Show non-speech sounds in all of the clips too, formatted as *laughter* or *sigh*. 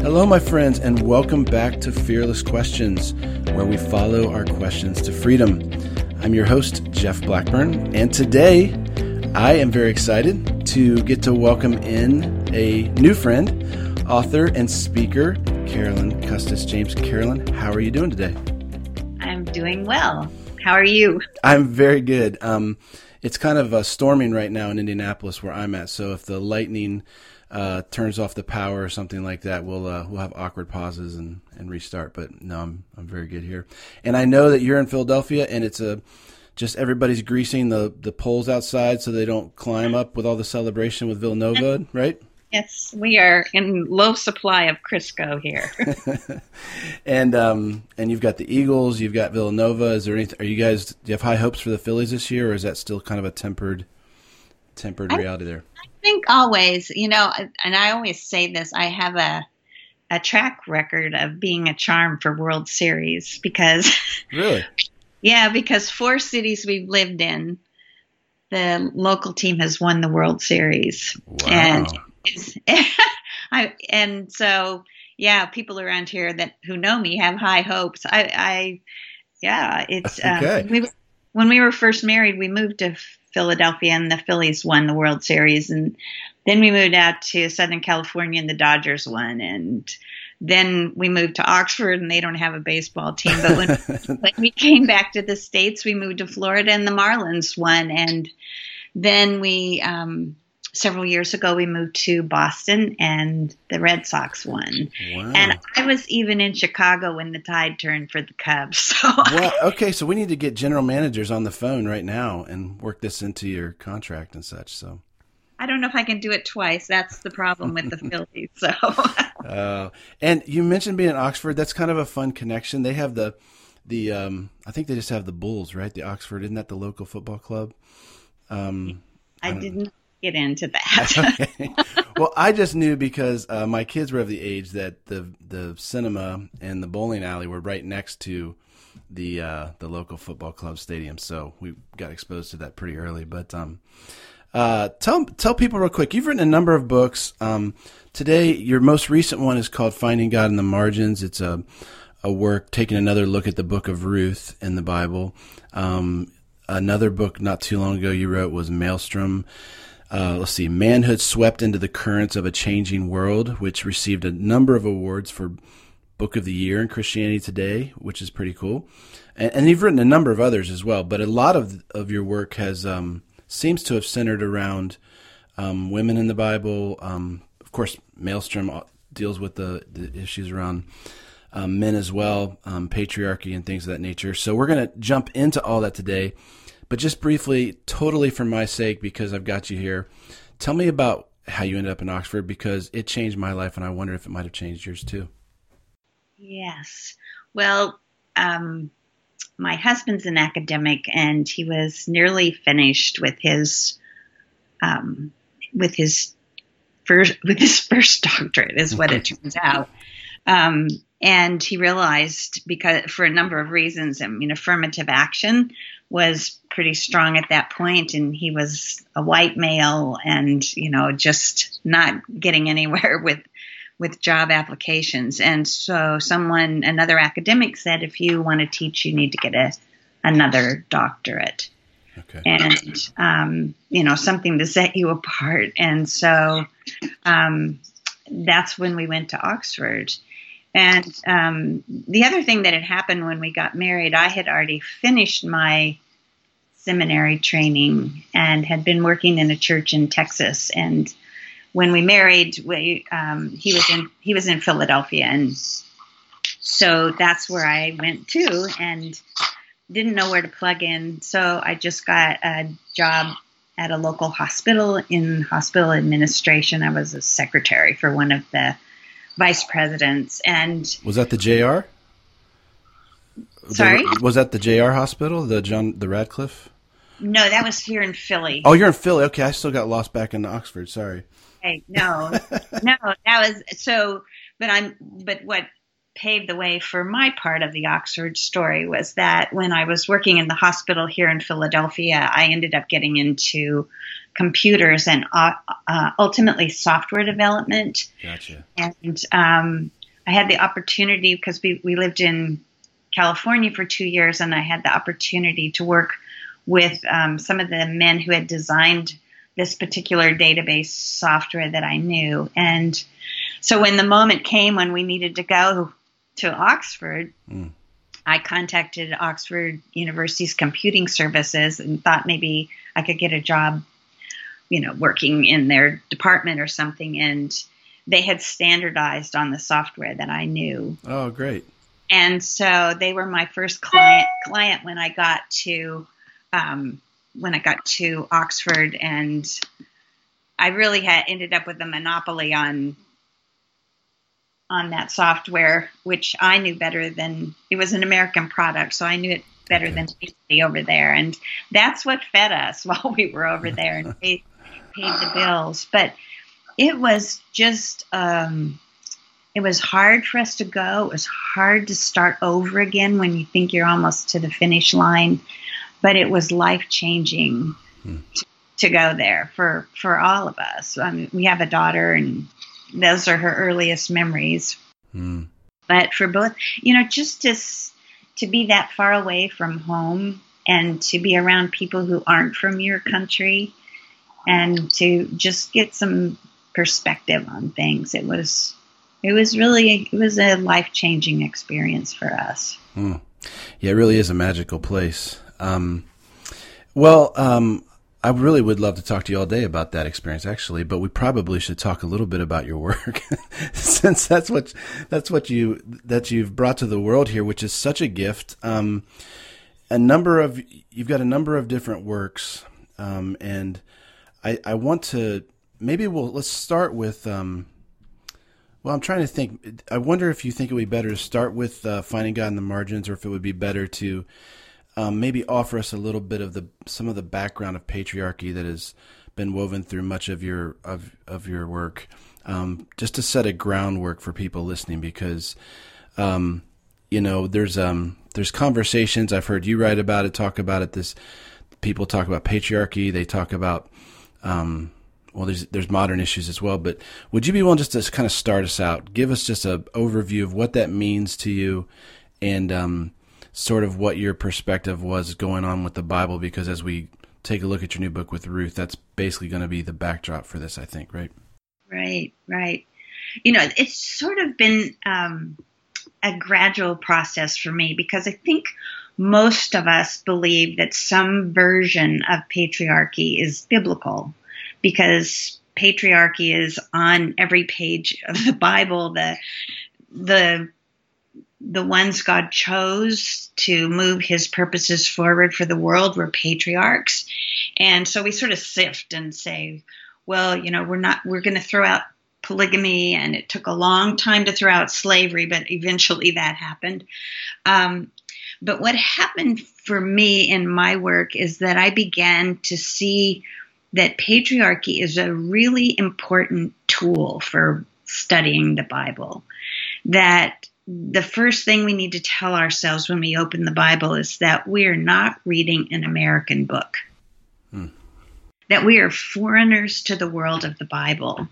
Hello, my friends, and welcome back to Fearless Questions, where we follow our questions to freedom. I'm your host, Jeff Blackburn, and today I am very excited to get to welcome in a new friend, author and speaker, Carolyn Custis James. Carolyn, how are you doing today? I'm doing well. How are you? I'm very good. Um, it's kind of uh, storming right now in Indianapolis where I'm at, so if the lightning uh, turns off the power or something like that, we'll uh, we'll have awkward pauses and, and restart. But no, I'm I'm very good here, and I know that you're in Philadelphia, and it's a just everybody's greasing the the poles outside so they don't climb up with all the celebration with Villanova, right? Yes, we are in low supply of Crisco here. *laughs* and um, and you've got the Eagles, you've got Villanova. Is there anything? Are you guys? Do you have high hopes for the Phillies this year, or is that still kind of a tempered tempered reality there? I think always, you know, and I always say this. I have a a track record of being a charm for World Series because *laughs* really, yeah, because four cities we've lived in, the local team has won the World Series, wow. and *laughs* I and so yeah, people around here that who know me have high hopes. I, I yeah, it's okay. um, we, when we were first married, we moved to Philadelphia, and the Phillies won the World Series, and then we moved out to Southern California, and the Dodgers won, and then we moved to Oxford, and they don't have a baseball team. But when, *laughs* when we came back to the states, we moved to Florida, and the Marlins won, and then we. Um, several years ago we moved to Boston and the Red Sox won. Wow. And I was even in Chicago when the tide turned for the Cubs. *laughs* So well, okay, so we need to get general managers on the phone right now and work this into your contract and such. So I don't know if I can do it twice. That's the problem with the *laughs* Phillies. So uh, and you mentioned being in Oxford. That's kind of a fun connection. They have the the um, I think they just have the Bulls, right? The Oxford, isn't that the local football club? Um, I, I didn't get into that. *laughs* okay. Well, I just knew because uh, my kids were of the age that the the cinema and the bowling alley were right next to the uh, the local football club stadium, so we got exposed to that pretty early. But um, uh, tell tell people real quick. You've written a number of books. Um, today, your most recent one is called "Finding God in the Margins." It's a a work taking another look at the book of Ruth in the Bible. Um, another book not too long ago you wrote was Malestrom. Uh, let's see, Manhood Swept into the Currents of a Changing World, which received a number of awards for Book of the Year in Christianity Today, which is pretty cool. And, and you've written a number of others as well, but a lot of, of your work has um, seems to have centered around um, women in the Bible. Um, of course, Malestrom uh, deals with the, the issues around um, men as well, um, patriarchy and things of that nature. So we're going to jump into all that today. But just briefly, totally for my sake, because I've got you here, tell me about how you ended up in Oxford because it changed my life, and I wonder if it might have changed yours too. Yes. Well, um, my husband's an academic, and he was nearly finished with his um, with his first with his *laughs* first doctorate, is what it *laughs* turns out. Um, and he realized because for a number of reasons, I mean, affirmative action was pretty strong at that point and he was a white male and you know just not getting anywhere *laughs* with with job applications. And so someone another academic said if you want to teach you need to get a another doctorate. Okay. and um, you know something to set you apart. And so um, that's when we went to oxford and um, the other thing that had happened when we got married, I had already finished my seminary training and had been working in a church in Texas. And when we married, we, um, he was in he was in Philadelphia, and so that's where I went to, and didn't know where to plug in. So I just got a job at a local hospital in hospital administration. I was a secretary for one of the vice presidents. And was that the JR? Sorry, the, was that the JR hospital, the John, the Radcliffe? No, that was here in Philly. Oh, you're in Philly. Okay, I still got lost back in Oxford. Sorry. Hey, no, no, that was so. But I'm. But what paved the way for my part of the Oxford story was that when I was working in the hospital here in Philadelphia, I ended up getting into computers and uh, uh, ultimately software development. Gotcha. And um, I had the opportunity because we, we lived in California for two years, and I had the opportunity to work with um, some of the men who had designed this particular database software that I knew. And so when the moment came when we needed to go to Oxford, mm. I contacted Oxford University's computing services and thought maybe I could get a job, you know, working in their department or something. And they had standardized on the software that I knew. Oh, great. And so they were my first client client when I got to um, when I got to Oxford, and I really had ended up with a monopoly on on that software, which I knew better than it was an American product, so I knew it better okay. than anybody over there, and that's what fed us *laughs* while we were over there and *laughs* paid, paid the bills. But it was just um, it was hard for us to go. It was hard to start over again when you think you're almost to the finish line, but it was life changing hmm. to, to, go there for for all of us. I mean, we have a daughter, and those are her earliest memories. Hmm. But for both, you know, just to to be that far away from home and to be around people who aren't from your country and to just get some perspective on things. It was it was really it was a life changing experience for us. Mm. Yeah, it really is a magical place. Um, well, um, I really would love to talk to you all day about that experience, actually, but we probably should talk a little bit about your work, *laughs* since that's what that's what you that you've brought to the world here, which is such a gift. Um, a number of you've got a number of different works, um, and I, I want to maybe we'll let's start with um, well, I'm trying to think. I wonder if you think it would be better to start with uh, finding God in the margins, or if it would be better to um, maybe offer us a little bit of the some of the background of patriarchy that has been woven through much of your of of your work, um, just to set a groundwork for people listening, because um, you know there's um there's conversations I've heard you write about it, talk about it. This people talk about patriarchy. They talk about um, well, there's there's modern issues as well. But would you be willing just to kind of start us out? Give us just an overview of what that means to you, and um, sort of what your perspective was going on with the Bible. Because as we take a look at your new book with Ruth, that's basically going to be the backdrop for this, I think. Right. Right. Right. You know, it's sort of been um, a gradual process for me because I think most of us believe that some version of patriarchy is biblical because patriarchy is on every page of the Bible. The the the ones God chose to move his purposes forward for the world were patriarchs. And so we sort of sift and say, well, you know, we're not, we're going to throw out polygamy, and it took a long time to throw out slavery, but eventually that happened. Um, but what happened for me in my work is that I began to see that patriarchy is a really important tool for studying the Bible. That the first thing we need to tell ourselves when we open the Bible is that we are not reading an American book. Hmm. That we are foreigners to the world of the Bible,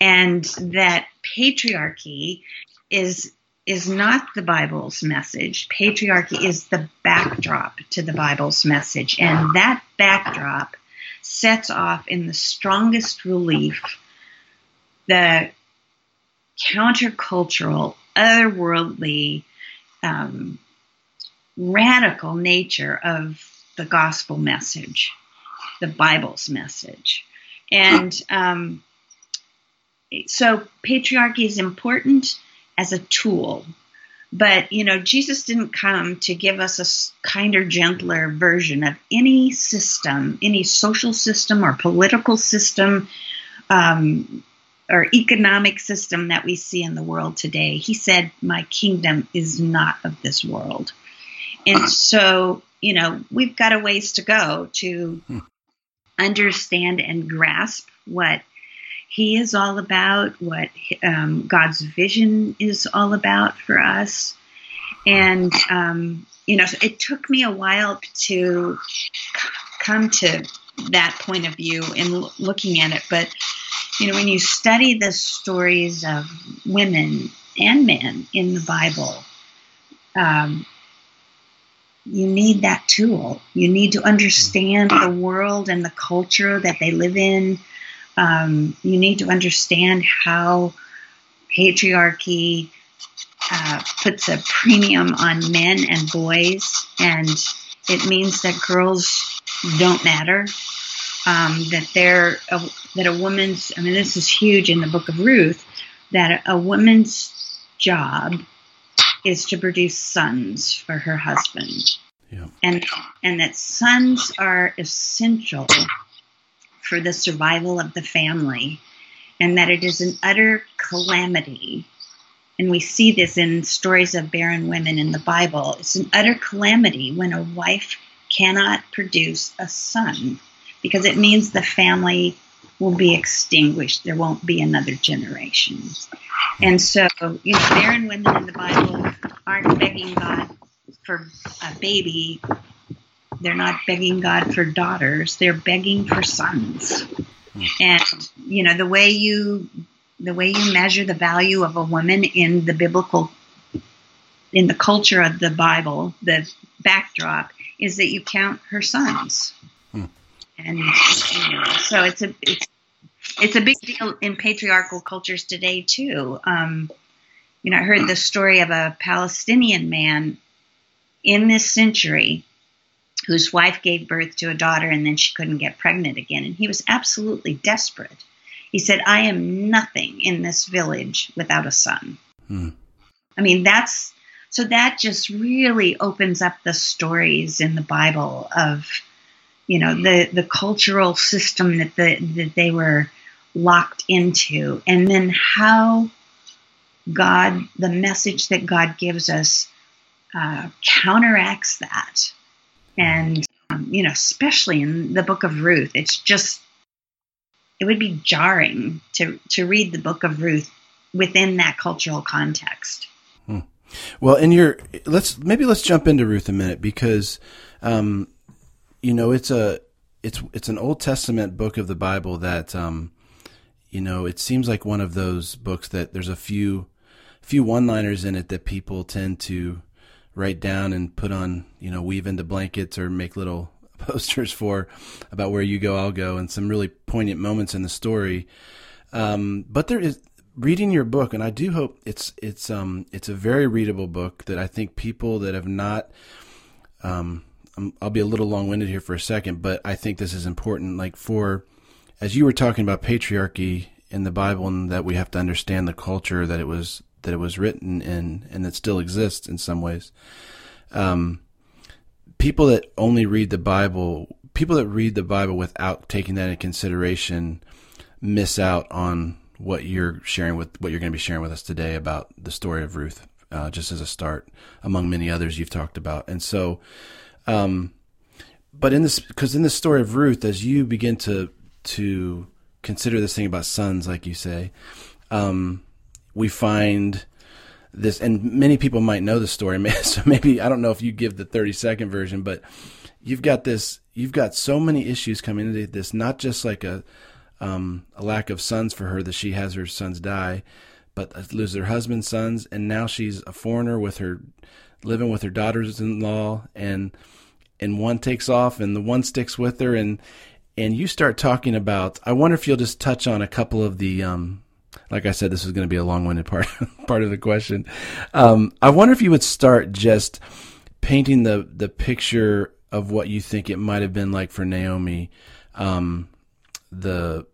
and that patriarchy is is not the Bible's message. Patriarchy is the backdrop to the Bible's message, and that backdrop sets off in the strongest relief the countercultural, otherworldly, um, radical nature of the gospel message, the Bible's message. And um, so patriarchy is important as a tool but, you know, Jesus didn't come to give us a kinder, gentler version of any system, any social system or political system um, or economic system that we see in the world today. He said, My kingdom is not of this world. And so, you know, we've got a ways to go to hmm. understand and grasp what He is all about, what um, God's vision is all about for us. And, um, you know, it took me a while to come to that point of view in looking at it. But, you know, when you study the stories of women and men in the Bible, um, you need that tool. You need to understand the world and the culture that they live in. Um, you need to understand how patriarchy uh, puts a premium on men and boys, and it means that girls don't matter. Um, that they're a, that a woman's. I mean, this is huge in the Book of Ruth. That a woman's job is to produce sons for her husband. Yeah. And and that sons are essential for the survival of the family and that it is an utter calamity. And we see this in stories of barren women in the Bible. It's an utter calamity when a wife cannot produce a son because it means the family will be extinguished. There won't be another generation. And so, you know, barren women in the Bible aren't begging God for a baby. They're not begging God for daughters. They're begging for sons. And you know, the way you the way you measure the value of a woman in the biblical in the culture of the Bible, the backdrop is that you count her sons. And you know, so it's a it's it's a big deal in patriarchal cultures today too. Um, you know, I heard the story of a Palestinian man in this century whose wife gave birth to a daughter and then she couldn't get pregnant again, and he was absolutely desperate. He said, "I am nothing in this village without a son." Hmm. I mean, that's so that just really opens up the stories in the Bible of you know the the cultural system that the that they were locked into. And then how God the message that God gives us uh, counteracts that. And um, you know especially in the book of Ruth it's just it would be jarring to to read the book of Ruth within that cultural context. Hmm. well in your let's maybe let's jump into Ruth a minute because um, you know, it's a it's it's an Old Testament book of the Bible that um, you know, it seems like one of those books that there's a few few one-liners in it that people tend to write down and put on, you know, weave into blankets or make little *laughs* posters for about where you go, I'll go, and some really poignant moments in the story. Um, but there is reading your book, and I do hope it's it's um it's a very readable book that I think people that have not um I'll be a little long winded here for a second, but I think this is important. Like for, as you were talking about patriarchy in the Bible, and that we have to understand the culture that it was that it was written in, and that still exists in some ways. Um, people that only read the Bible, people that read the Bible without taking that into consideration, miss out on what you're sharing with what you're going to be sharing with us today about the story of Ruth. Uh, just as a start, among many others you've talked about, and so um, but in this, because in the story of Ruth, as you begin to to consider this thing about sons, like you say, um, we find this, and many people might know the story. *laughs* So maybe I don't know if you give the thirty second version, but you've got this. You've got so many issues coming into this, not just like a um, a lack of sons for her that she has her sons die, but lose her husband's sons, and now she's a foreigner with her living with her daughters-in-law, and and one takes off, and the one sticks with her, and and you start talking about. I wonder if you'll just touch on a couple of the. Um, like I said, this is going to be a long-winded part *laughs* part of the question. Um, I wonder if you would start just painting the the picture of what you think it might have been like for Naomi, um, the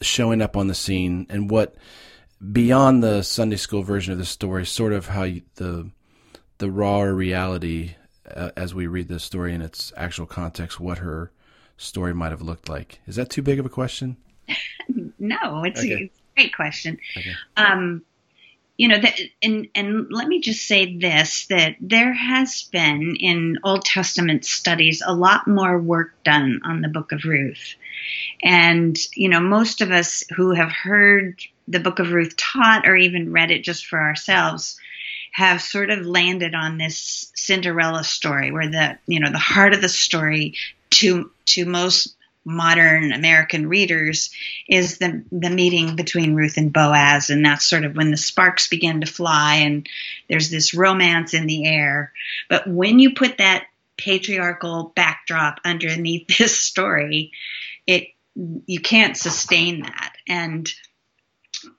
showing up on the scene, and what beyond the Sunday school version of the story, sort of how you, the the raw reality uh, as we read this story in its actual context, what her story might have looked like. Is that too big of a question? *laughs* no, it's, okay. a, great question. Okay. Um, you know that and and let me just say this that there has been in old testament studies a lot more work done on the book of ruth and you know most of us who have heard the book of ruth taught or even read it just for ourselves have sort of landed on this cinderella story where the you know the heart of the story to to most modern American readers is the the meeting between Ruth and Boaz, and that's sort of when the sparks begin to fly, and there's this romance in the air. But when you put that patriarchal backdrop underneath *laughs* this story, it you can't sustain that, and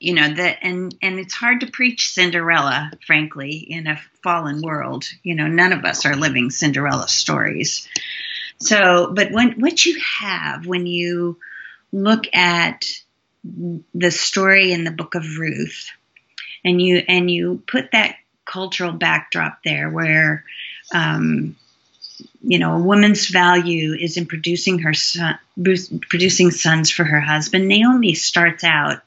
you know that and and it's hard to preach cinderella frankly in a fallen world you know none of us are living cinderella stories so, but when what you have when you look at the story in the book of Ruth, and you and you put that cultural backdrop there, where um, you know a woman's value is in producing her son, producing sons for her husband. Naomi starts out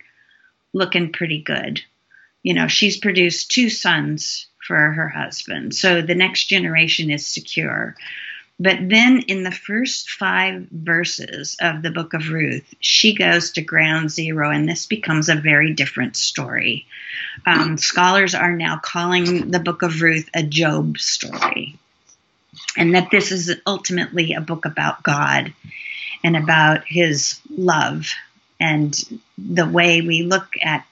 looking pretty good. You know, she's produced two sons for her husband, so the next generation is secure. But then in the first five verses of the book of Ruth, she goes to ground zero, and this becomes a very different story. Um, scholars are now calling the book of Ruth a Job story, and that this is ultimately a book about God and about his love and the way we look at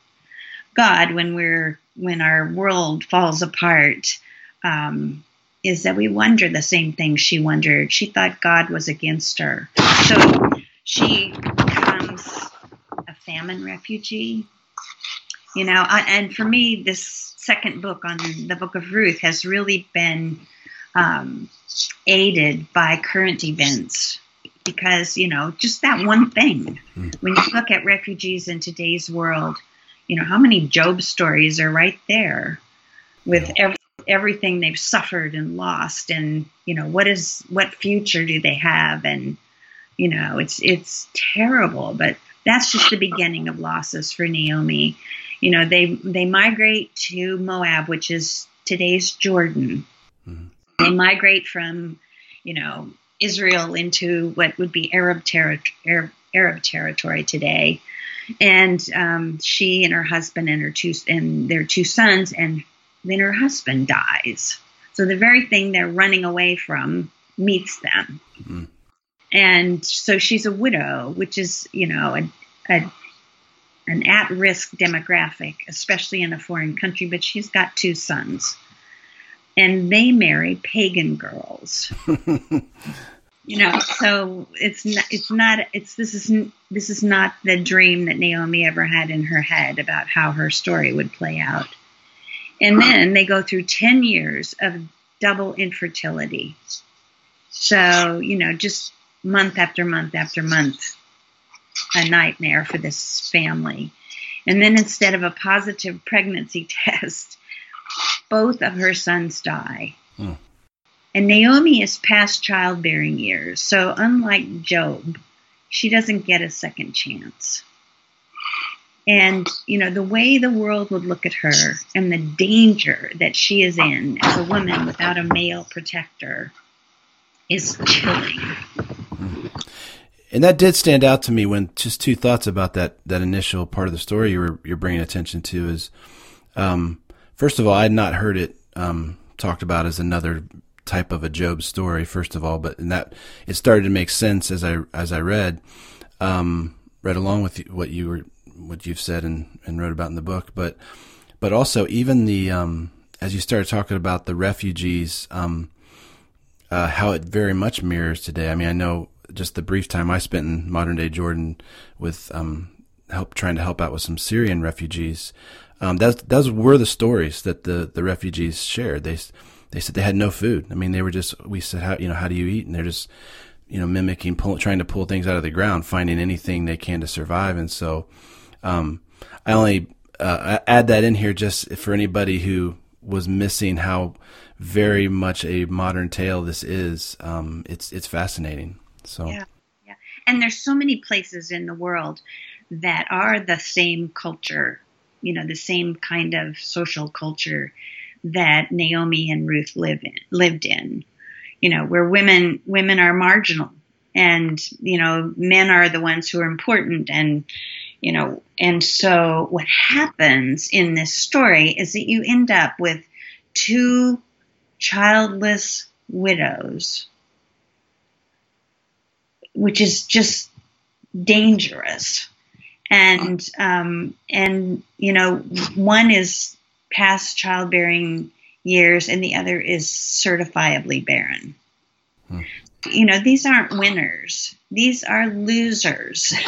God when we're when our world falls apart. Um, is that we wonder the same thing she wondered. She thought God was against her. So she becomes a famine refugee. You know, and for me, this second book on the book of Ruth has really been um, aided by current events because, you know, just that one thing. When you look at refugees in today's world, you know, how many Job stories are right there with every everything they've suffered and lost and you know what is what future do they have and you know it's it's terrible but that's just the beginning of losses for Naomi you know they they migrate to Moab which is today's Jordan mm-hmm. they migrate from you know Israel into what would be Arab, terri- Arab, Arab territory today and um, she and her husband and her two and their two sons and then her husband dies. So the very thing they're running away from meets them. Mm-hmm. And so she's a widow, which is, you know, a, a an at risk demographic, especially in a foreign country, but she's got two sons. And they marry pagan girls. you know, so it's not, it's not, it's, this is, this is not the dream that Naomi ever had in her head about how her story would play out. And then they go through 10 years of double infertility. So, you know, just month after month after month, a nightmare for this family. And then instead of a positive pregnancy *laughs* test, both of her sons die. Hmm. And Naomi is past childbearing years. So, unlike Job, she doesn't get a second chance. And, you know, the way the world would look at her and the danger that she is in as a woman without a male protector is chilling. And that did stand out to me when just two thoughts about that, that initial part of the story you were, you're bringing attention to is, um, first of all, I had not heard it, um, talked about as another type of a Job story, first of all, but in that it started to make sense as I, as I read, um, read along with what you were what you've said and, and wrote about in the book, but but also even the um, as you started talking about the refugees, um, uh, how it very much mirrors today. I mean, I know just the brief time I spent in modern day Jordan with um, help trying to help out with some Syrian refugees. Um, that's those were the stories that the the refugees shared. They they said they had no food. I mean, they were just we said how you know how do you eat, and they're just you know mimicking pull, trying to pull things out of the ground, finding anything they can to survive, and so um, I only uh, add that in here just for anybody who was missing how very much a modern tale this is. Um, it's it's fascinating. So yeah, yeah, and there's so many places in the world that are the same culture you know, the same kind of social culture that Naomi and Ruth live in, lived in. You know, where women women are marginal and you know men are the ones who are important and you know and so what happens in this story is that you end up with two childless widows which is just dangerous and um, and you know one is past childbearing years and the other is certifiably barren. Hmm. you know these aren't winners. These are losers. *laughs*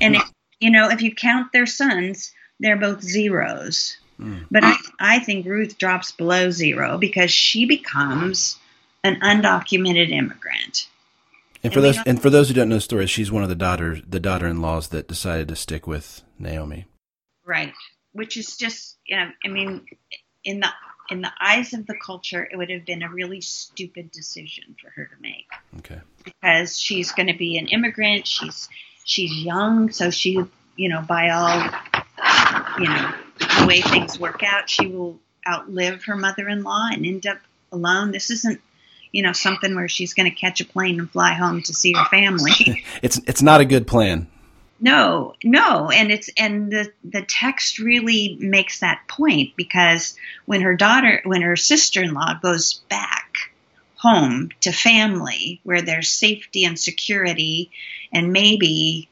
And if, you know if you count their sons they're both zeros. Hmm. but I, I think ruth drops below zero because she becomes an undocumented immigrant and for and those and for those who don't know the story, she's one of the daughters, the daughter-in-laws that decided to stick with Naomi. Right, which is just, you know, I mean, in the in the eyes of the culture, it would have been a really stupid decision for her to make. Okay. Because she's going to be an immigrant. She's she's young, so she, you know, by all, you know, the way things work out, she will outlive her mother-in-law and end up alone. This isn't you know something where she's going to catch a plane and fly home to see her family. *laughs* it's it's not a good plan. No, no, and it's and the the text really makes that point because when her daughter, when her sister-in-law goes back home to family where there's safety and security, and maybe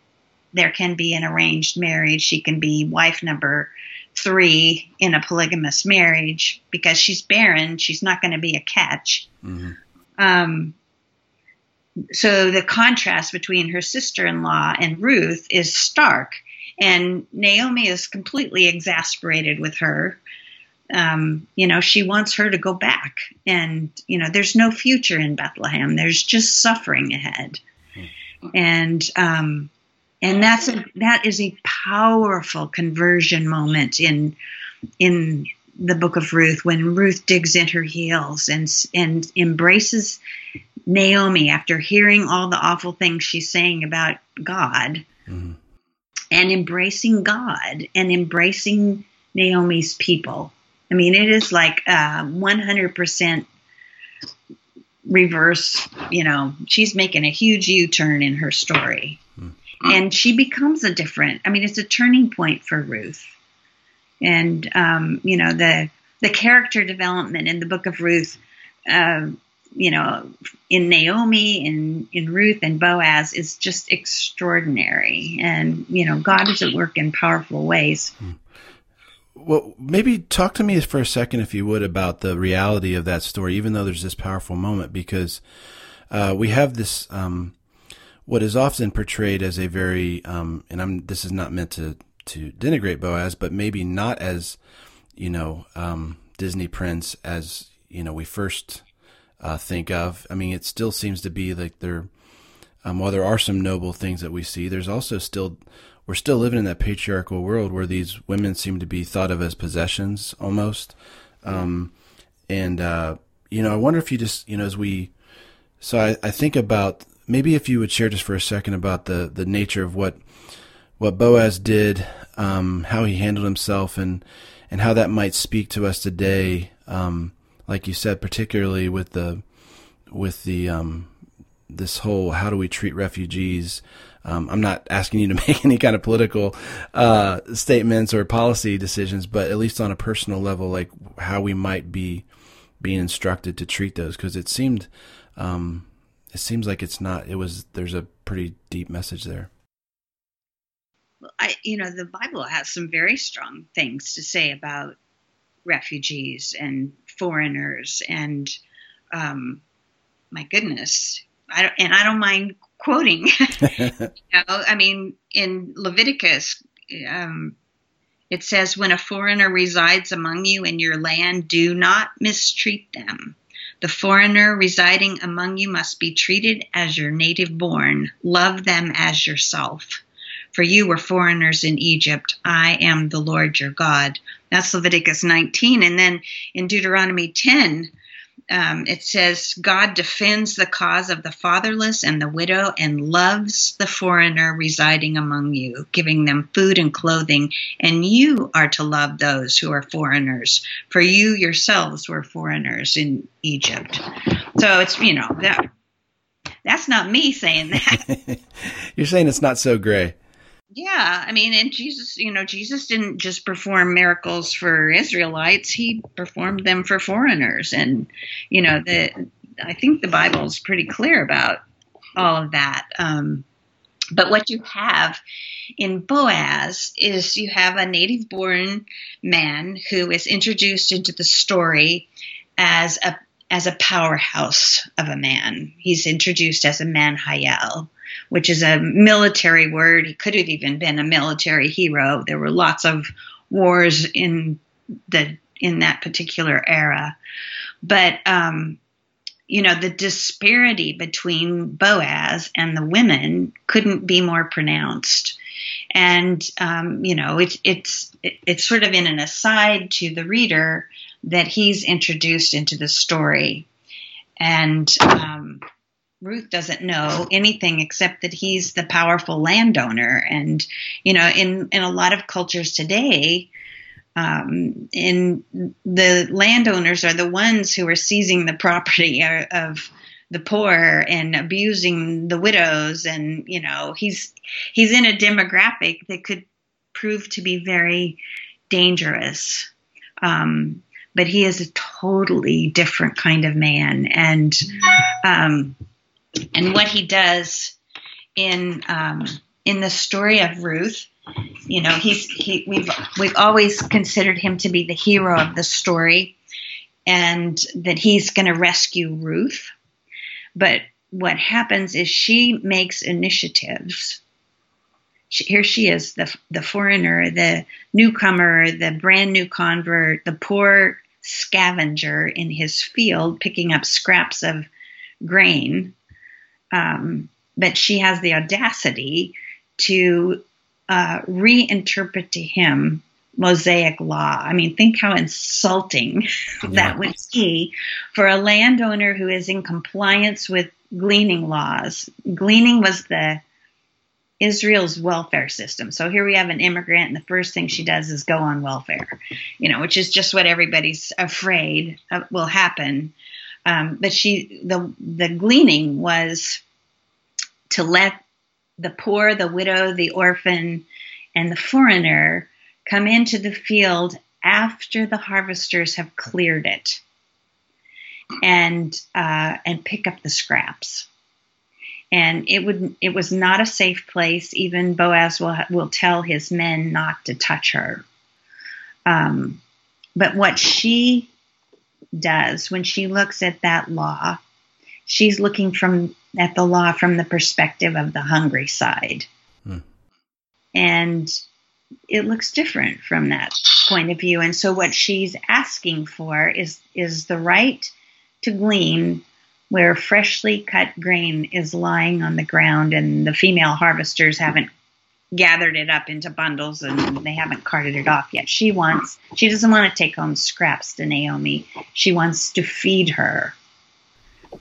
there can be an arranged marriage, she can be wife number three in a polygamous marriage because she's barren, she's not going to be a catch. Mm-hmm. Um, so the contrast between her sister-in-law and Ruth is stark, and Naomi is completely exasperated with her. Um, you know, she wants her to go back, and you know, there's no future in Bethlehem. There's just suffering ahead, and um, and that's a that is a powerful conversion moment in in the book of Ruth when Ruth digs in her heels and and embraces Naomi after hearing all the awful things she's saying about God mm-hmm. and embracing God and embracing Naomi's people. I mean, it is like uh, 100% reverse, you know, she's making a huge U turn in her story. Mm-hmm. And she becomes a different, I mean, it's a turning point for Ruth and um, you know the the character development in the Book of Ruth. Uh, you know, in Naomi, in in Ruth and Boaz is just extraordinary, and you know, God is at work in powerful ways. Hmm. Well, maybe talk to me for a second, if you would, about the reality of that story, even though there's this powerful moment, because uh, we have this um, what is often portrayed as a very, um, and I'm this is not meant to to denigrate Boaz, but maybe not as you know um, Disney prince as you know we first uh, think of. I mean, it still seems to be like there. Um, while there are some noble things that we see, there's also still we're still living in that patriarchal world where these women seem to be thought of as possessions almost. Um, and uh, you know, I wonder if you just you know as we so I, I think about maybe if you would share just for a second about the the nature of what what Boaz did, um, how he handled himself, and and how that might speak to us today. Um, like you said, particularly with the with the um, this whole how do we treat refugees. Um, I'm not asking you to *laughs* make any kind of political uh, statements or policy decisions, but at least on a personal level, like how we might be being instructed to treat those, because it seemed um, it seems like it's not. It was there's a pretty deep message there. I, you know, the Bible has some very strong things to say about refugees and foreigners, and um, my goodness, I don't, and I don't mind quoting. *laughs* you know, I mean, in Leviticus, um, it says, "When a foreigner resides among you in your land, do not mistreat them." The foreigner residing among you must be treated as your native born. Love them as yourself. For you were foreigners in Egypt. I am the Lord your God. That's Leviticus 19. And then in Deuteronomy 10, um, it says God defends the cause of the fatherless and the widow and loves the foreigner residing among you, giving them food and clothing. And you are to love those who are foreigners, for you yourselves were foreigners in Egypt. So it's you know that that's not me saying that. *laughs* You're saying it's not so gray. Yeah, I mean, and Jesus, you know, Jesus didn't just perform miracles for Israelites; he performed them for foreigners, and you know, the I think the Bible is pretty clear about all of that. Um, but what you have in Boaz is you have a native-born man who is introduced into the story as a as a powerhouse of a man. He's introduced as a Manhayel which is a military word. He could have even been a military hero. There were lots of wars in the in that particular era, but um, you know the disparity between Boaz and the women couldn't be more pronounced. And um, you know it's it's it's sort of in an aside to the reader that he's introduced into the story, and um, Ruth doesn't know anything except that he's the powerful landowner. And, you know, in, in a lot of cultures today, um, in the landowners are the ones who are seizing the property *laughs* of the poor and abusing the widows. And, you know, he's, he's in a demographic that could prove to be very dangerous. Um, but he is a totally different kind of man. And, um, and what he does in um, in the story of Ruth. You know, he's he we've we've always considered him to be the hero of the story, and that he's going to rescue Ruth. But what happens is she makes initiatives. She, here she is, the the foreigner, the newcomer, the brand new convert, the poor scavenger in his field, picking up scraps of grain um, but she has the audacity to uh, reinterpret to him Mosaic law. I mean, think how insulting yeah. *laughs* that would be for a landowner who is in compliance with gleaning laws. Gleaning was the Israel's welfare system. So here we have an immigrant, and the first thing she does is go on welfare, you know, which is just what everybody's afraid will happen um, but she, the the gleaning was to let the poor, the widow, the orphan, and the foreigner come into the field after the harvesters have cleared it, and uh, and pick up the scraps. And it would it was not a safe place. Even Boaz will will tell his men not to touch her. Um, but what she does when she looks at that law. She's looking from at the law from the perspective of the hungry side. Hmm. And it looks different from that point of view. And so what she's asking for is is the right to glean where freshly cut grain is lying on the ground and the female harvesters haven't gathered it up into bundles and they haven't carted it off yet. She wants, she doesn't want to take home scraps to Naomi. She wants to feed her.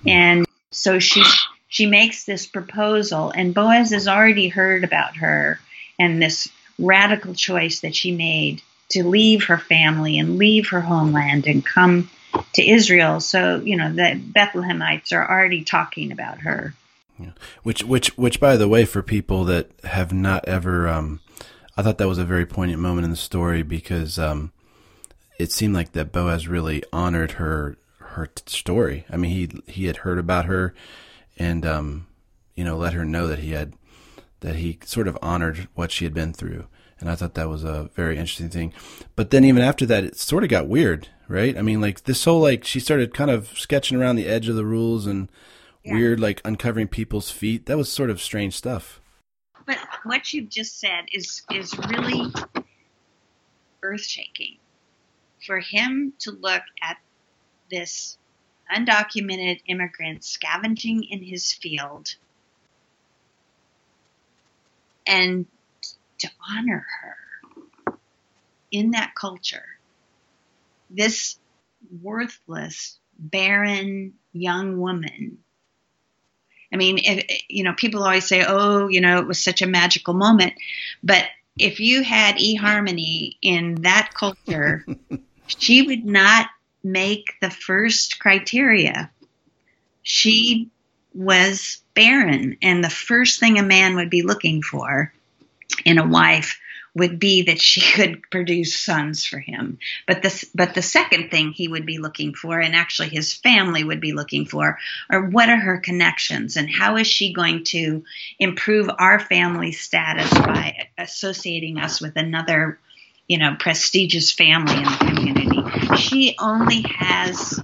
And so she, she makes this proposal and Boaz has already heard about her and this radical choice that she made to leave her family and leave her homeland and come to Israel. So, you know, the Bethlehemites are already talking about her. Yeah. Which, which, which, by the way, for people that have not ever, um, I thought that was a very poignant moment in the story because um, it seemed like that Boaz really honored her her story. I mean, he he had heard about her, and um, you know, let her know that he had that he sort of honored what she had been through. And I thought that was a very interesting thing. But then even after that, it sort of got weird, right? I mean, like this whole like she started kind of sketching around the edge of the rules and yeah. weird, like uncovering people's feet. That was sort of strange stuff. But what you've just said is is really earth shaking. For him to look at this undocumented immigrant scavenging in his field and to honor her in that culture, this worthless barren young woman. I mean, if, you know, people always say, "Oh, you know, it was such a magical moment," but if you had eHarmony in that culture, *laughs* she would not make the first criteria. She was barren, and the first thing a man would be looking for in a wife would be that she *laughs* could produce sons for him. But the but the second thing he would be looking for, and actually his family would be looking for, are what are her connections and how is she going to improve our family status by associating us with another, you know, prestigious family in the community. She only has,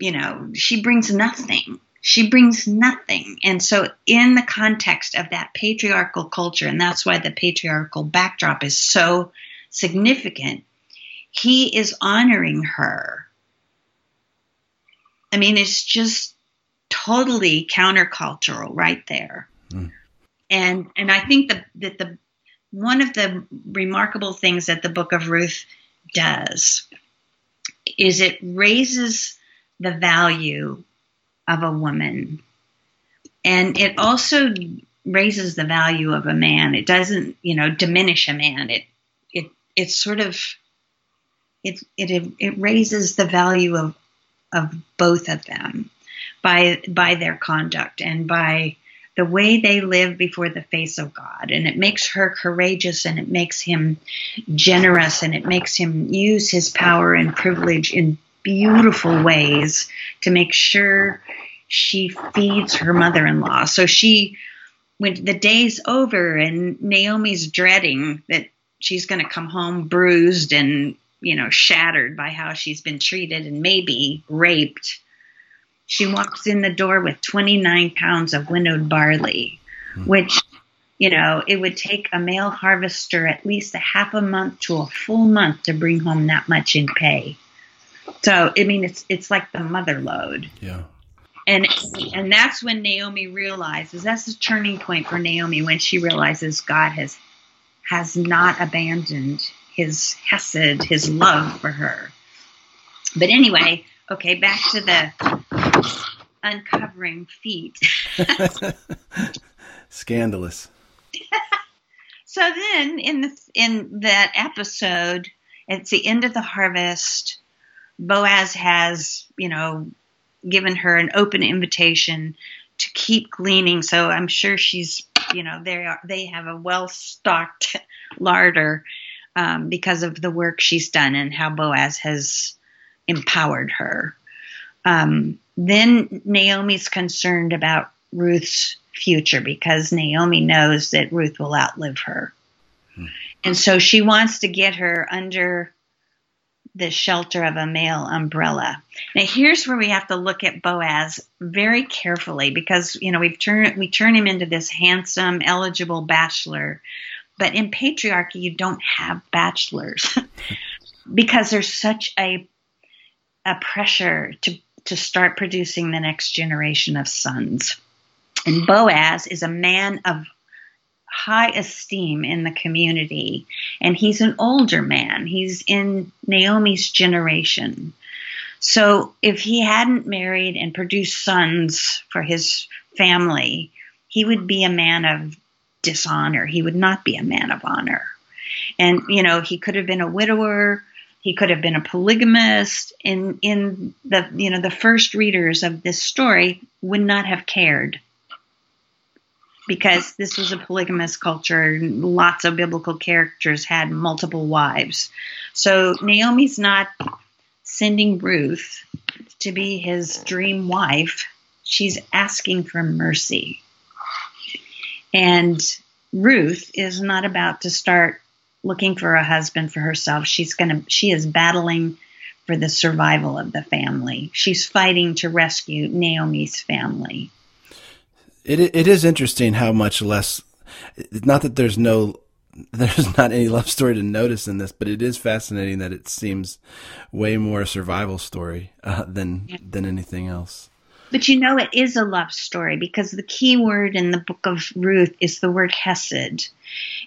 you know, she brings nothing she brings nothing. And so, in the context of that patriarchal culture, and that's why the patriarchal backdrop is so significant, he is honoring her. I mean, it's just totally countercultural right there. Mm. And and I think that that the one of the remarkable things that the book of Ruth does is it raises the value of a woman. And it also raises the value of a man. It doesn't, you know, diminish a man. It it it sort of it it it raises the value of of both of them by by their conduct and by the way they live before the face of God. And it makes her courageous and it makes him generous and it makes him use his power and privilege in beautiful ways to make sure she feeds her mother in law. So she, when the day's over and Naomi's dreading that she's going to come home bruised and, you know, shattered by how she's been treated and maybe raped, she walks in the door with 29 pounds of winnowed barley, hmm. which you know, it would take a male harvester at least a half a month to a full month to bring home that much in pay. So, I mean, it's it's like the mother lode. Yeah. And and that's when Naomi realizes that's the turning point for Naomi when she realizes God has has not abandoned his hesed, his love for her. But anyway, okay, back to the uncovering feet. *laughs* Scandalous. *laughs* so then in the in that episode, it's the end of the harvest Boaz has, you know, given her an open invitation to keep gleaning. So I'm sure she's, you know, they are they have a well stocked *laughs* larder um, because of the work she's done and how Boaz has empowered her. Um, then Naomi's concerned about Ruth's future because Naomi knows that Ruth will outlive her. Hmm. And so she wants to get her under the shelter of a male umbrella. Now here's where we have to look at Boaz very carefully because you know we've turned we turn him into this handsome, eligible bachelor. But in patriarchy you don't have bachelors *laughs* because there's such a a pressure to to start producing the next generation of sons. And Boaz is a man of high esteem in the community. And he's an older man, he's in Naomi's generation. So if he hadn't married and produced sons for his family, he would be a man of dishonor. He would not be a man of honor. And, you know, he could have been a widower. He could have been a polygamist. In in the you know the first readers of this story would not have cared because this was a polygamous culture. Lots of biblical characters had multiple wives. So Naomi's not sending Ruth to be his dream wife. She's asking for mercy. And Ruth is not about to start looking for a husband for herself. She's going to she is battling for the survival of the family. She's fighting to rescue Naomi's family. It it is interesting how much less. Not that there's no *laughs* there's not any love story to notice in this, but it is fascinating that it seems way more a survival story uh, than than anything else. But you know, it is a love story because the key word in the book of Ruth is the word hesed.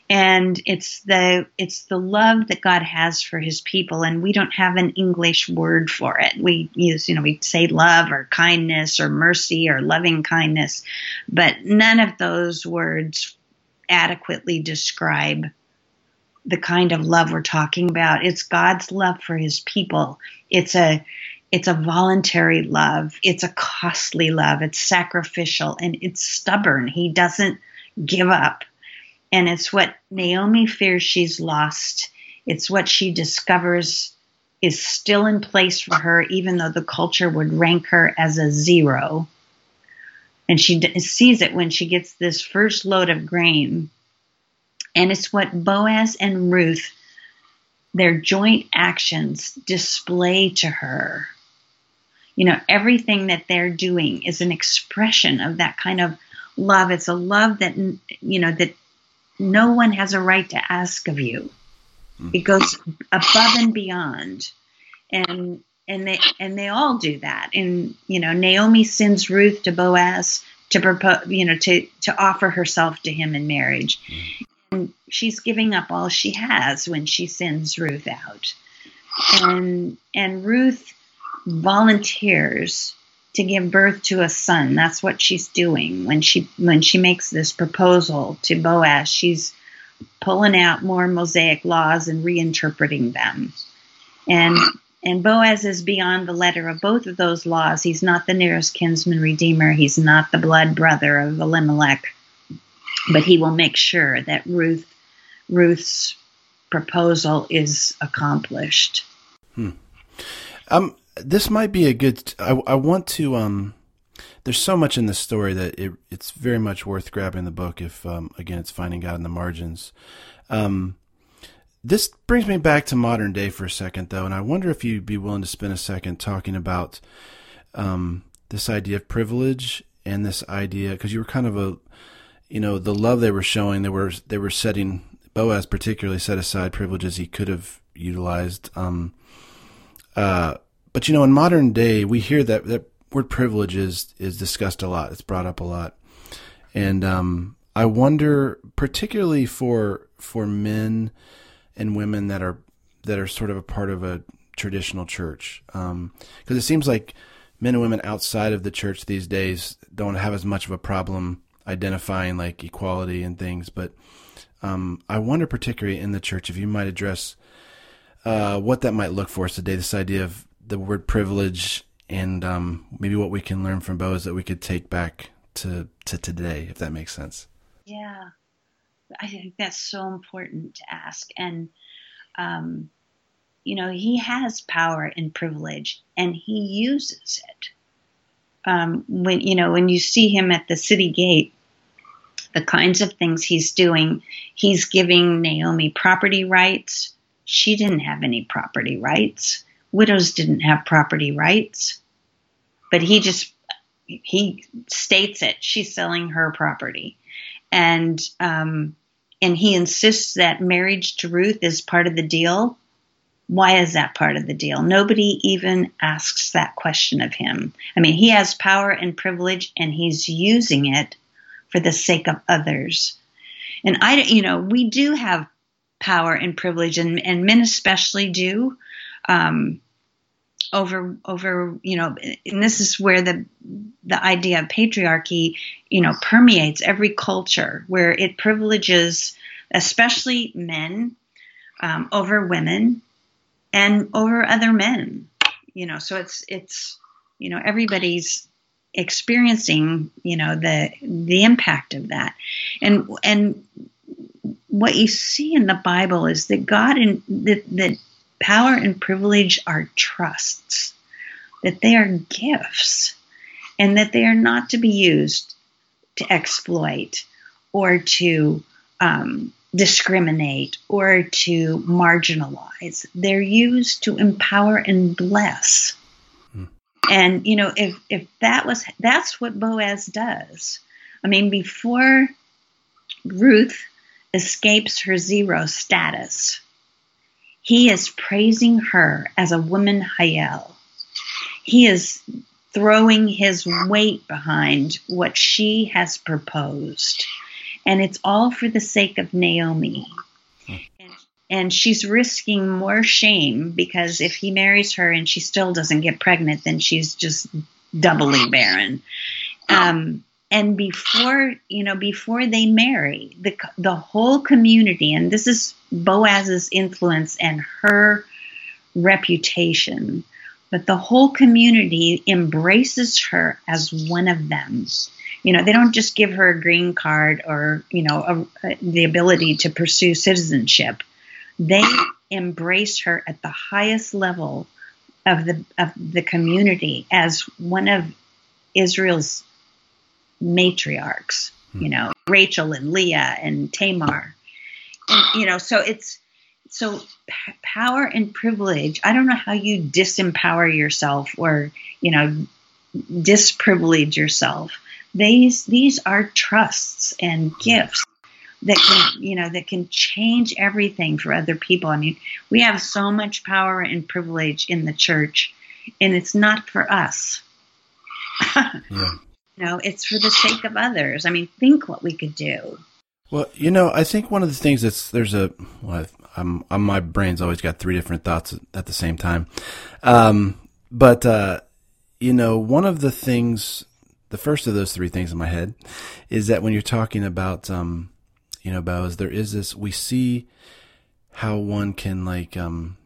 And it's the, it's the love that God has for his people. And we don't have an English word for it. We use, you know, we say love or kindness or mercy or loving kindness, but none of those words adequately describe the kind of love we're talking about. It's God's love for his people. It's a, it's a voluntary love. It's a costly love. It's sacrificial and it's stubborn. He doesn't give up. And it's what Naomi fears she's lost. It's what she discovers is still in place for her, even though the culture would rank her as a zero. And she d- sees it when she gets this first load of grain. And it's what Boaz and Ruth, their joint actions, display to her you know, everything that they're doing is an expression of that kind of love. It's a love that, you know, that no one has a right to ask of you. Hmm. It goes above and beyond. And, and they, and they all do that. And, you know, Naomi sends Ruth to Boaz to propose, you know, to, to offer herself to him in marriage. Hmm. And she's giving up all she has when she sends Ruth out. And, and Ruth, volunteers to give birth to a son. That's what she's doing when she when she makes this proposal to Boaz. She's pulling out more Mosaic laws and reinterpreting them. And and Boaz is beyond the letter of both of those laws. He's not the nearest kinsman redeemer. He's not the blood brother of Elimelech. But he will make sure that Ruth Ruth's proposal is accomplished. Hmm. Um, this might be a good. I, I want to. Um, there's so much in this story that it, it's very much worth grabbing the book. If um, again, it's finding God in the margins. Um, this brings me back to modern day for a second, though, and I wonder if you'd be willing to spend a second talking about um, this idea of privilege and this idea because you were kind of a, you know, the love they were showing. They were they were setting Boaz particularly set aside privileges he could have utilized. Um, uh, but you know, in modern day, we hear that that word privilege is is discussed a lot. It's brought up a lot, and um, I wonder, particularly for for men and women that are that are sort of a part of a traditional church, because um, it seems like men and women outside of the church these days don't have as much of a problem identifying like equality and things. But um, I wonder, particularly in the church, if you might address uh, what that might look for us today. This idea of the word privilege and um, maybe what we can learn from Boaz that we could take back to to today, if that makes sense. Yeah, I think that's so important to ask, and um, you know, he has power and privilege, and he uses it. Um, when you know, when you see him at the city gate, the kinds of things he's doing, he's giving Naomi property rights. She didn't have any property rights widows didn't have property rights, but he just he states it. She's selling her property, and um, and he insists that marriage to Ruth is part of the deal. Why is that part of the deal? Nobody even asks that question of him. I mean, he has power and privilege, and he's using it for the sake of others. And I, you know, we do have power and privilege, and, and men especially do um, over over you know and this is where the the idea of patriarchy you know permeates every culture where it privileges especially men um, over women and over other men you know. So it's it's you know everybody's experiencing you know the the impact of that. And and what you see in the bible is that god in that, that Power and privilege are trusts, that they are gifts, and that they are not to be used to exploit or to um, discriminate or to marginalize. They're used to empower and bless. Hmm. And you know, if if that was that's what Boaz does. I mean, before Ruth escapes her zero status, he is praising her as a woman Hayel. He is throwing his weight behind what she has proposed. And it's all for the sake of Naomi. And, and she's risking more shame because if he marries her and she still doesn't get pregnant, then she's just doubly barren. Um, and before you know before they marry the the whole community and this is Boaz's influence and her reputation but the whole community embraces her as one of them. You know they don't just give her a green card or you know a, a, the ability to pursue citizenship. They embrace her at the highest level of the of the community as one of Israel's matriarchs, you hmm. know, Rachel and Leah and Tamar. And, you know, so it's so p- power and privilege. I don't know how you disempower yourself or, you know, disprivilege yourself. These these are trusts and hmm. gifts that can, you know, that can change everything for other people. I mean, we have so much power and privilege in the church, and it's not for us. *laughs* yeah. You know, it's for the sake of others. I mean, think what we could do. Well, you know, I think one of the things that's there's a well, I'm, I'm my brain's always got three different thoughts at the same time, um, but uh, you know, one of the things, the first of those three things in my head, is that when you're talking about, um, you know, Boaz, there is this. We see how one can like um,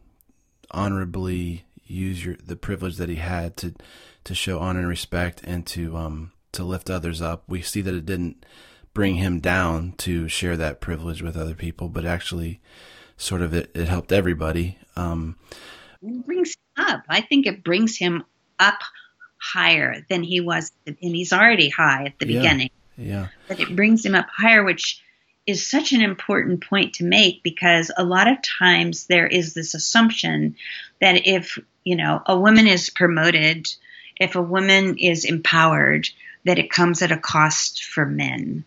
honorably use your the privilege that he had to to show honor and respect and to um, to lift others up. We see that it didn't bring him down to share that privilege with other people, but actually, sort of it, it helped everybody. Um, it brings him up. I think it brings him up higher than he was, and he's already high at the yeah, beginning. Yeah. But it brings him up higher, which is such an important point to make because a lot of times there is this assumption that if you know a woman is promoted, if a woman is empowered, that it comes at a cost for men.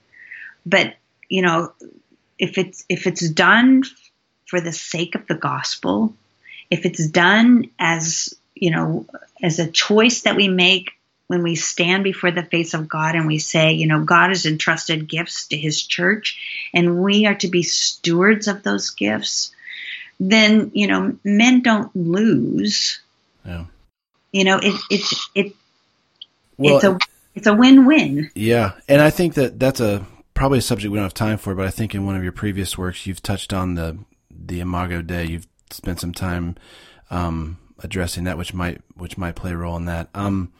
But, you know, if it's if it's done for the sake of the gospel, if it's done as, you know, as a choice that we make when we stand before the face of God and we say, you know, God has entrusted gifts to his church and we are to be stewards of those gifts, then, you know, men don't lose. Yeah. You know, it it it well, it's a it's a win-win. Yeah, and I think that that's a probably a subject we don't have time for, but I think in one of your previous works you've touched on the the Imago Dei. You've spent some time um, addressing that, which might which might play a role in that. Um,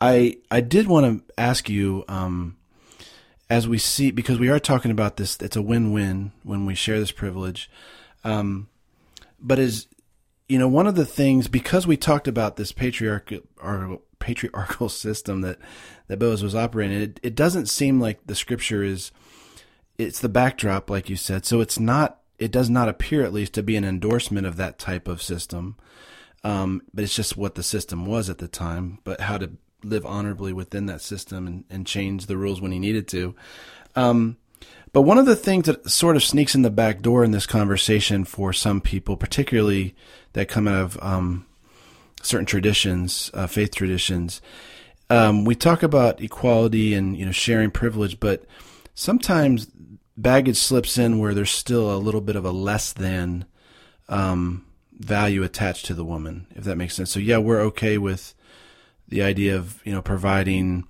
I I did want to ask you um, as we see because we are talking about this. It's a win-win when we share this privilege. Um, but as you know, one of the things because we talked about this patriarchal patriarchal *laughs* system that that Boaz was operating. It it doesn't seem like the scripture is it's the backdrop, like you said. So it's not it does not appear at least to be an endorsement of that type of system. Um, but it's just what the system was at the time. But how to live honorably within that system and, and change the rules when he needed to. Um, but one of the things that sort of sneaks in the back door in this conversation for some people, particularly that come out of um, certain traditions, uh, faith traditions. Um, we talk about equality and you know sharing privilege, but sometimes baggage slips in where there's still a little bit of a less than um, value attached to the woman, if that makes sense. So yeah, we're okay with the idea of you know providing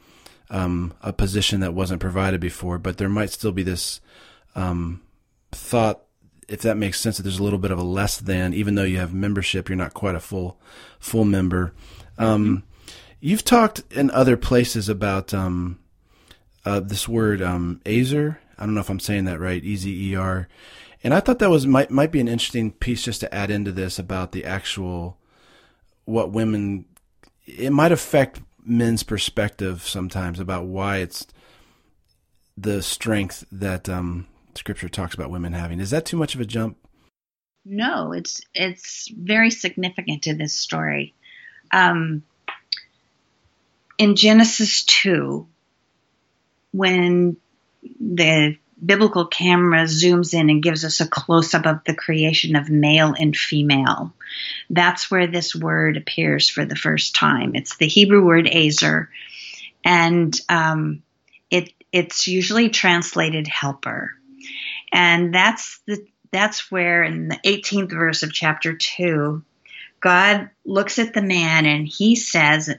um, a position that wasn't provided before, but there might still be this um, thought if that makes sense, that there's a little bit of a less than, even though you have membership, you're not quite a full full member. Um, you've talked in other places about um, uh, this word um, Ezer. I don't know if I'm saying that right, E Z E R. And I thought that was might might be an interesting piece just to add into this about the actual what women. It might affect men's perspective sometimes about why it's the strength that um, Scripture talks about women having. Is that too much of a jump? No, it's it's very significant to this story. Um, in Genesis two, when the biblical camera zooms in and gives us a close up of the creation of male and female. That's where this word appears for the first time. It's the Hebrew word ezer, and um, it it's usually translated helper, and that's the that's where in the 18th verse of chapter two, God looks at the man and he says,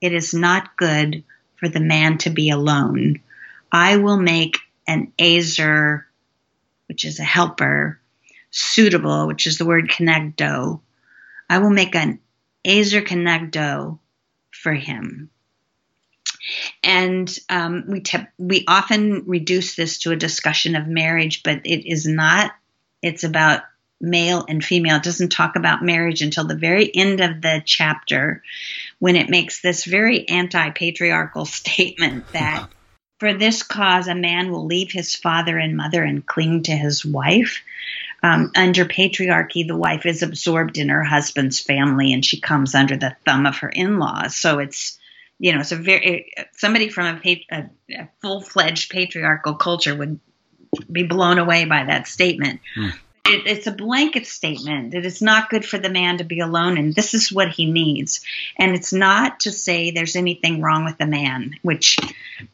"It is not good for the man to be alone. I will make an ezer, which is a helper, suitable, which is the word kenegdo. I will make an ezer kenegdo for him. And um, we te- we often reduce this to a discussion of marriage, but it is not. It's about male and female. It doesn't talk about marriage until the very end of the chapter, when it makes this very anti-patriarchal *laughs* statement that *laughs* for this cause, a man will leave his father and mother and cling to his wife. Um, under patriarchy, the wife is absorbed in her husband's family and she comes under the thumb of her in laws. So it's, you know, it's a very, somebody from a, a, a full fledged patriarchal culture would be blown away by that statement. Mm it, it's a blanket statement that it's not good for the man to be alone and this is what he needs. And it's not to say there's anything wrong with the man, which,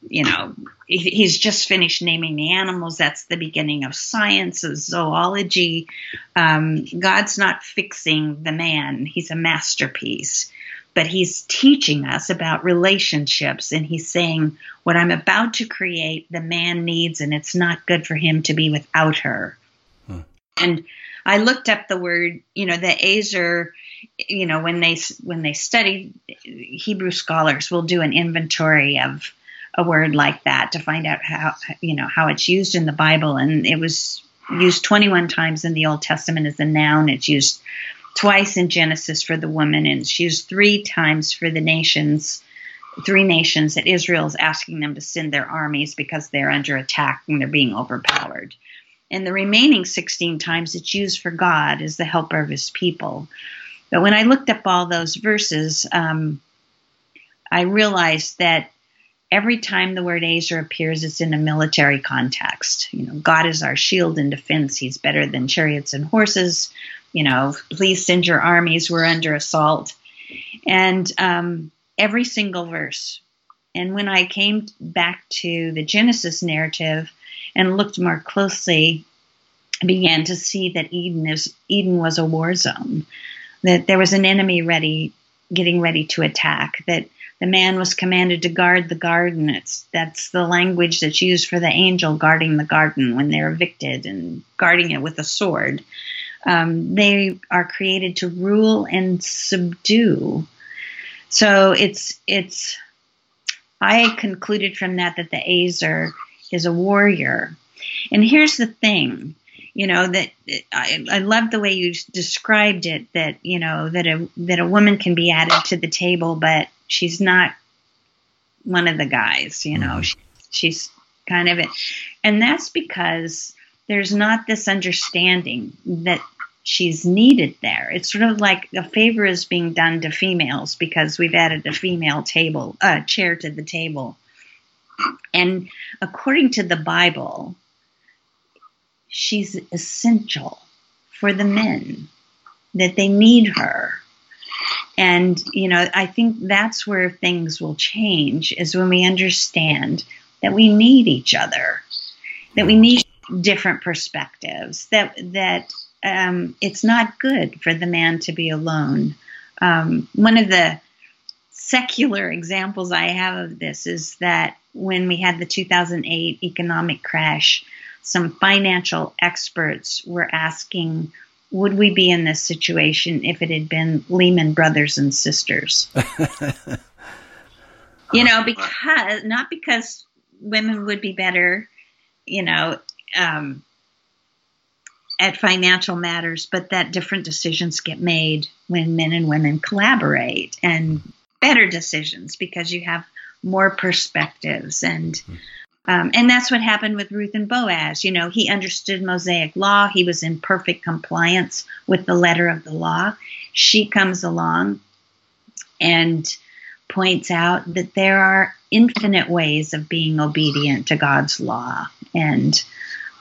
you know, he's just finished naming the animals. That's the beginning of science, of zoology. Um, God's not fixing the man, he's a masterpiece. But he's teaching us about relationships, and he's saying, What I'm about to create, the man needs, and it's not good for him to be without her. Hmm. And I looked up the word, you know, the Ezer, you know, when they when they study Hebrew scholars will do an inventory of a word like that to find out how you know how it's used in the Bible, and it was used 21 times in the Old Testament as a noun. It's used twice in Genesis for the woman, and it's used three times for the nations, three nations that Israel's asking them to send their armies because they're under attack and they're being overpowered and the remaining 16 times it's used for God as the helper of his people. But when I looked up all those verses, um, I realized that every time the word Ezer appears, it's in a military context. You know, God is our shield and defense. He's better than chariots and horses. You know, please send your armies. We're under assault. And um, every single verse. And when I came back to the Genesis narrative, and looked more closely, began to see that Eden is Eden was a war zone, that there was an enemy ready, getting ready to attack, that the man was commanded to guard the garden. It's that's the language that's used for the angel guarding the garden when they're evicted and guarding it with a sword. Um, they are created to rule and subdue. So it's it's. I concluded from that that the Ezer is a warrior. And here's the thing, you know that I, I love the way you described it. That you know that a that a woman can be added to the table, but she's not one of the guys. You know, mm-hmm. she, she's kind of it, and that's because there's not this understanding that she's needed there. It's sort of like a favor is being done to females because we've added a female table, a uh, chair to the table. And according to the Bible, she's essential for the men, that they need her. And, you know, I think that's where things will change is when we understand that we need each other, that we need different perspectives, that, that um, it's not good for the man to be alone. Um, one of the secular examples I have of this is that when we had the 2008 economic crash, some financial experts were asking, would we be in this situation if it had been Lehman Brothers and Sisters? *laughs* you know, because not because women would be better, you know, um, at financial matters, but that different decisions get made when men and women collaborate and better decisions because you have more perspectives and um, and that's what happened with Ruth and Boaz. You know, he understood Mosaic law. He was in perfect compliance with the letter of the law. She comes along and points out that there are infinite ways of being obedient to God's law. And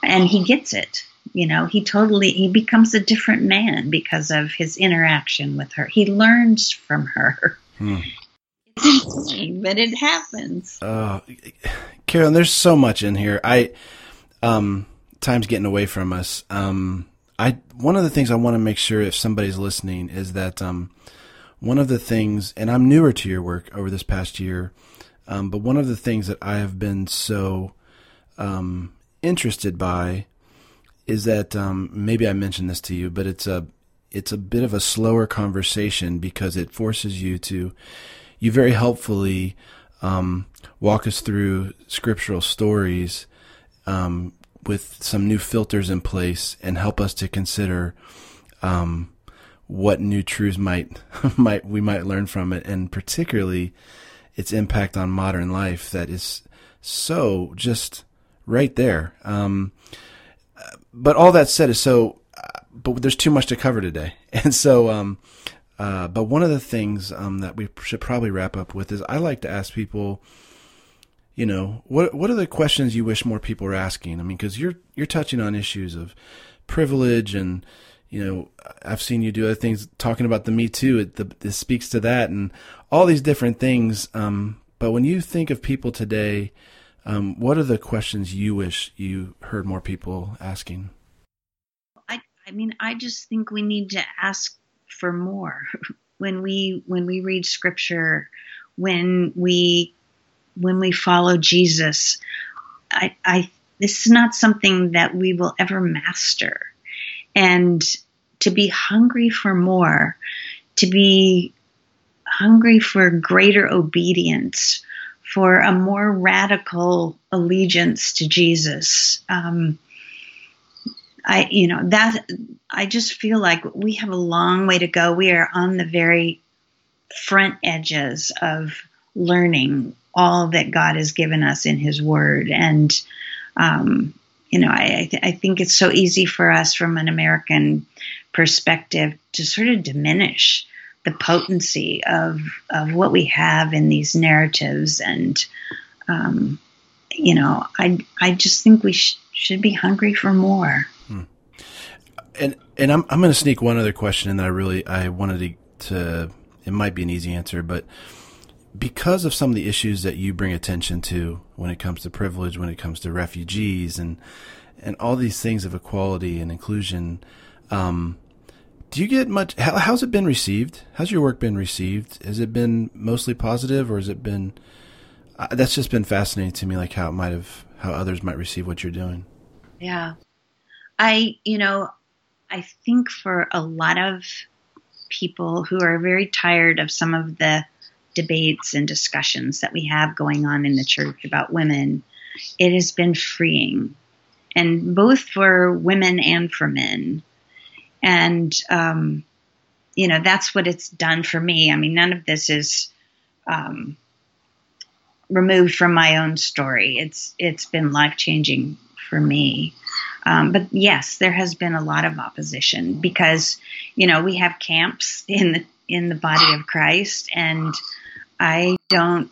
and he gets it. You know, he totally he becomes a different man because of his interaction with her. He learns from her. Hmm. It's insane, but it happens. Uh, Carolyn, there's so much in here. I um time's getting away from us. Um I one of the things I want to make sure if somebody's listening is that um one of the things and I'm newer to your work over this past year, um, but one of the things that I have been so um interested by is that um, maybe I mentioned this to you, but it's a it's a bit of a slower conversation because it forces you to you very helpfully um, walk us through scriptural stories um, with some new filters in place and help us to consider um, what new truths might *laughs* might we might learn from it, and particularly its impact on modern life that is so just right there. Um, but all that said is so, uh, but there's too much to cover today. *laughs* And so, um, uh, but one of the things um, that we should probably wrap up with is I like to ask people, you know, what what are the questions you wish more people were asking? I mean, because you're you're touching on issues of privilege and you know I've seen you do other things talking about the Me Too. It, the, it speaks to that and all these different things. Um, but when you think of people today um, what are the questions you wish you heard more people asking? I, I mean, I just think we need to ask for more *laughs* when we when we read scripture, when we when we follow Jesus. I, I this is not something that we will ever master, and to be hungry for more, to be hungry for greater obedience, for a more radical allegiance to Jesus. Um, I, you know, that I just feel like we have a long way to go. We are on the very front edges of learning all that God has given us in His Word, and um, you know, I, I, think it's so easy for us from an American perspective to sort of diminish the potency of of what we have in these narratives and um, you know i i just think we sh- should be hungry for more hmm. and and i'm i'm going to sneak one other question in that i really i wanted to, to it might be an easy answer but because of some of the issues that you bring attention to when it comes to privilege when it comes to refugees and and all these things of equality and inclusion um, do you get much? How, how's it been received? How's your work been received? Has it been mostly positive, or has it been? Uh, that's just been fascinating to me, like how it might have, how others might receive what you're doing. Yeah, I, you know, I think for a lot of people who are very tired of some of the debates and discussions that we have going on in the church about women, it has been freeing, and both for women and for men and um, you know that's what it's done for me. I mean, none of this is um, removed from my own story. It's it's been life changing for me. Um, but yes, there has been a lot of opposition because you know we have camps in the in the body of Christ, and I don't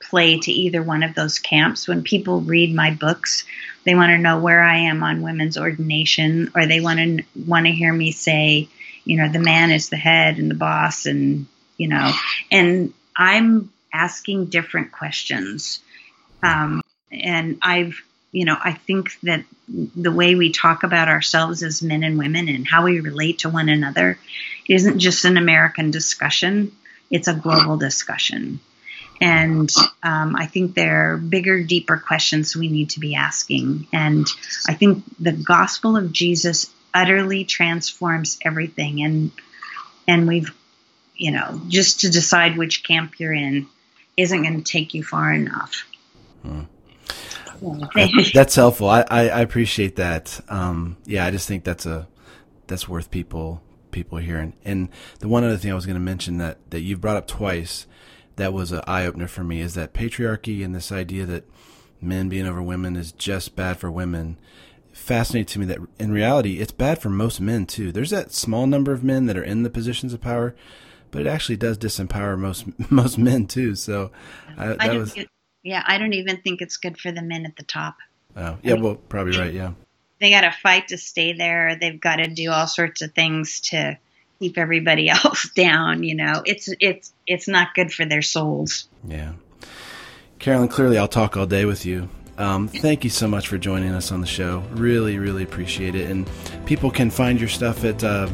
play to either one of those camps. When people read my books, they want to know where I am on women's ordination, or they want to want to hear me say, you know, the man is the head and the boss, and you know, and I'm asking different questions. Um, and I've, you know, I think that the way we talk about ourselves as men and women and how we relate to one another isn't just an American discussion, it's a global discussion. And um, I think there are bigger, deeper questions we need to be asking. And I think the gospel of Jesus utterly transforms everything. And and we've, you know, just to decide which camp you're in isn't going to take you far enough. Hmm. *laughs* that's helpful. I, I, I appreciate that. Um, yeah, I just think that's a that's worth people people hearing. And the one other thing I was going to mention that that you've brought up twice that was an eye opener for me is that patriarchy and this idea that men being over women is just bad for women fascinating to me that in reality it's bad for most men too. There's that small number of men that are in the positions of power, but it actually does disempower most *laughs* most men too. So I, that was yeah. I don't even think it's good for the men at the top. Oh yeah, I mean, well probably right. Yeah. they got to fight to stay there. They've got to do all sorts of things to keep everybody *laughs* else down. You know, it's it's it's not good for their souls. Yeah, Carolyn. Clearly, I'll talk all day with you. Um, thank you so much for joining us on the show. Really, really appreciate it. And people can find your stuff at uh,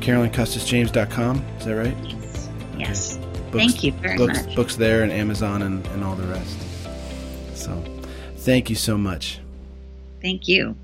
CarolynCustisJames.com. Is that right? Yes. yes. Books, thank you very books, much. Books there and Amazon and, and all the rest. So, thank you so much. Thank you.